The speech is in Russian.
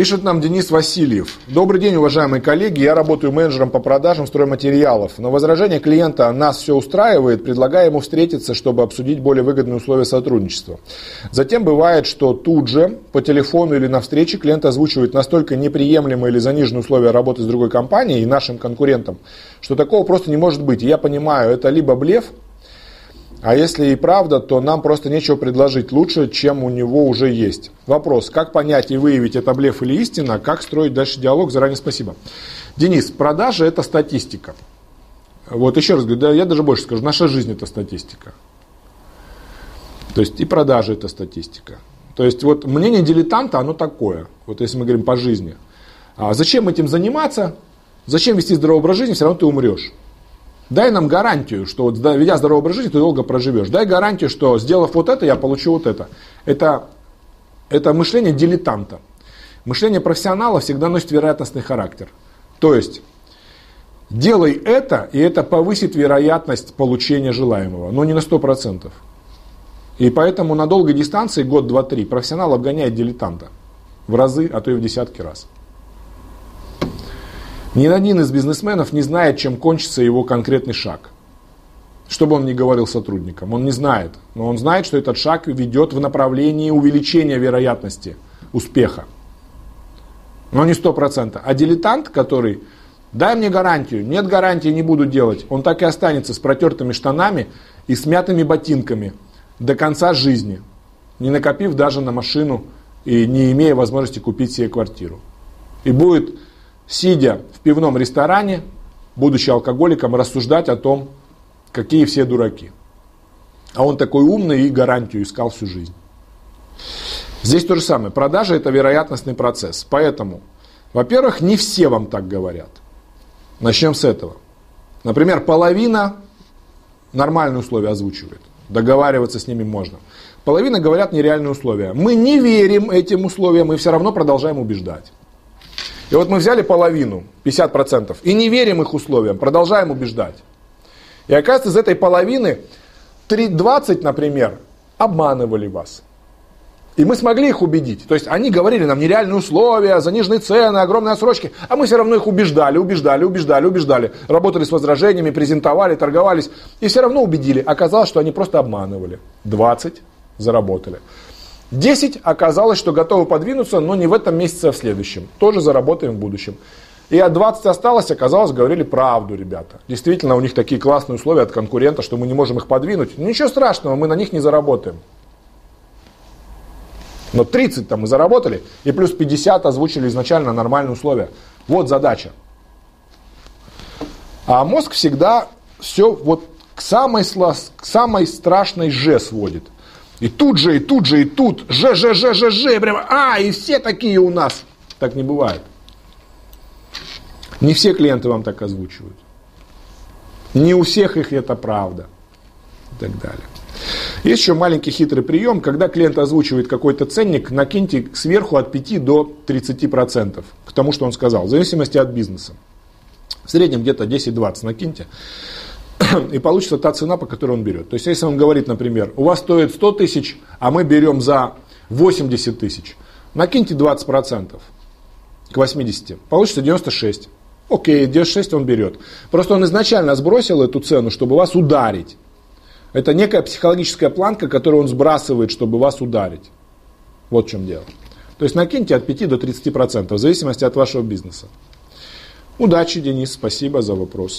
Пишет нам Денис Васильев. Добрый день, уважаемые коллеги. Я работаю менеджером по продажам стройматериалов. Но возражение клиента нас все устраивает, предлагая ему встретиться, чтобы обсудить более выгодные условия сотрудничества. Затем бывает, что тут же по телефону или на встрече клиент озвучивает настолько неприемлемые или заниженные условия работы с другой компанией и нашим конкурентам, что такого просто не может быть. Я понимаю, это либо блеф, а если и правда, то нам просто нечего предложить лучше, чем у него уже есть. Вопрос, как понять и выявить, это блеф или истина, как строить дальше диалог, заранее спасибо. Денис, продажа это статистика. Вот еще раз говорю, да, я даже больше скажу, наша жизнь это статистика. То есть и продажа это статистика. То есть вот мнение дилетанта, оно такое, вот если мы говорим по жизни. А зачем этим заниматься? Зачем вести здоровый образ жизни, все равно ты умрешь. Дай нам гарантию, что вот, ведя здоровый образ жизни, ты долго проживешь. Дай гарантию, что сделав вот это, я получу вот это. Это, это мышление дилетанта. Мышление профессионала всегда носит вероятностный характер. То есть, делай это, и это повысит вероятность получения желаемого, но не на 100%. И поэтому на долгой дистанции, год, два, три, профессионал обгоняет дилетанта в разы, а то и в десятки раз. Ни один из бизнесменов не знает, чем кончится его конкретный шаг. Что бы он ни говорил сотрудникам, он не знает. Но он знает, что этот шаг ведет в направлении увеличения вероятности успеха. Но не сто процентов. А дилетант, который дай мне гарантию, нет гарантии, не буду делать, он так и останется с протертыми штанами и смятыми ботинками до конца жизни, не накопив даже на машину и не имея возможности купить себе квартиру. И будет сидя в пивном ресторане, будучи алкоголиком, рассуждать о том, какие все дураки. А он такой умный и гарантию искал всю жизнь. Здесь то же самое. Продажа это вероятностный процесс. Поэтому, во-первых, не все вам так говорят. Начнем с этого. Например, половина нормальные условия озвучивает. Договариваться с ними можно. Половина говорят нереальные условия. Мы не верим этим условиям, мы все равно продолжаем убеждать. И вот мы взяли половину, 50%, и не верим их условиям, продолжаем убеждать. И оказывается, из этой половины 20, например, обманывали вас. И мы смогли их убедить. То есть они говорили нам нереальные условия, заниженные цены, огромные отсрочки, а мы все равно их убеждали, убеждали, убеждали, убеждали. Работали с возражениями, презентовали, торговались. И все равно убедили. Оказалось, что они просто обманывали. 20 заработали. 10 оказалось, что готовы подвинуться, но не в этом месяце, а в следующем. Тоже заработаем в будущем. И от 20 осталось, оказалось, говорили правду, ребята. Действительно, у них такие классные условия от конкурента, что мы не можем их подвинуть. Ну, ничего страшного, мы на них не заработаем. Но 30 там мы заработали, и плюс 50 озвучили изначально нормальные условия. Вот задача. А мозг всегда все вот к самой, к самой страшной «ж» сводит – и тут же, и тут же, и тут, ж, ж, ж, ж, ж, прямо, а, и все такие у нас. Так не бывает. Не все клиенты вам так озвучивают. Не у всех их это правда. И так далее. Есть еще маленький хитрый прием, когда клиент озвучивает какой-то ценник, накиньте сверху от 5 до 30% к тому, что он сказал, в зависимости от бизнеса. В среднем где-то 10-20 накиньте и получится та цена, по которой он берет. То есть, если он говорит, например, у вас стоит 100 тысяч, а мы берем за 80 тысяч, накиньте 20% к 80, получится 96. Окей, 96 он берет. Просто он изначально сбросил эту цену, чтобы вас ударить. Это некая психологическая планка, которую он сбрасывает, чтобы вас ударить. Вот в чем дело. То есть накиньте от 5 до 30%, в зависимости от вашего бизнеса. Удачи, Денис, спасибо за вопрос.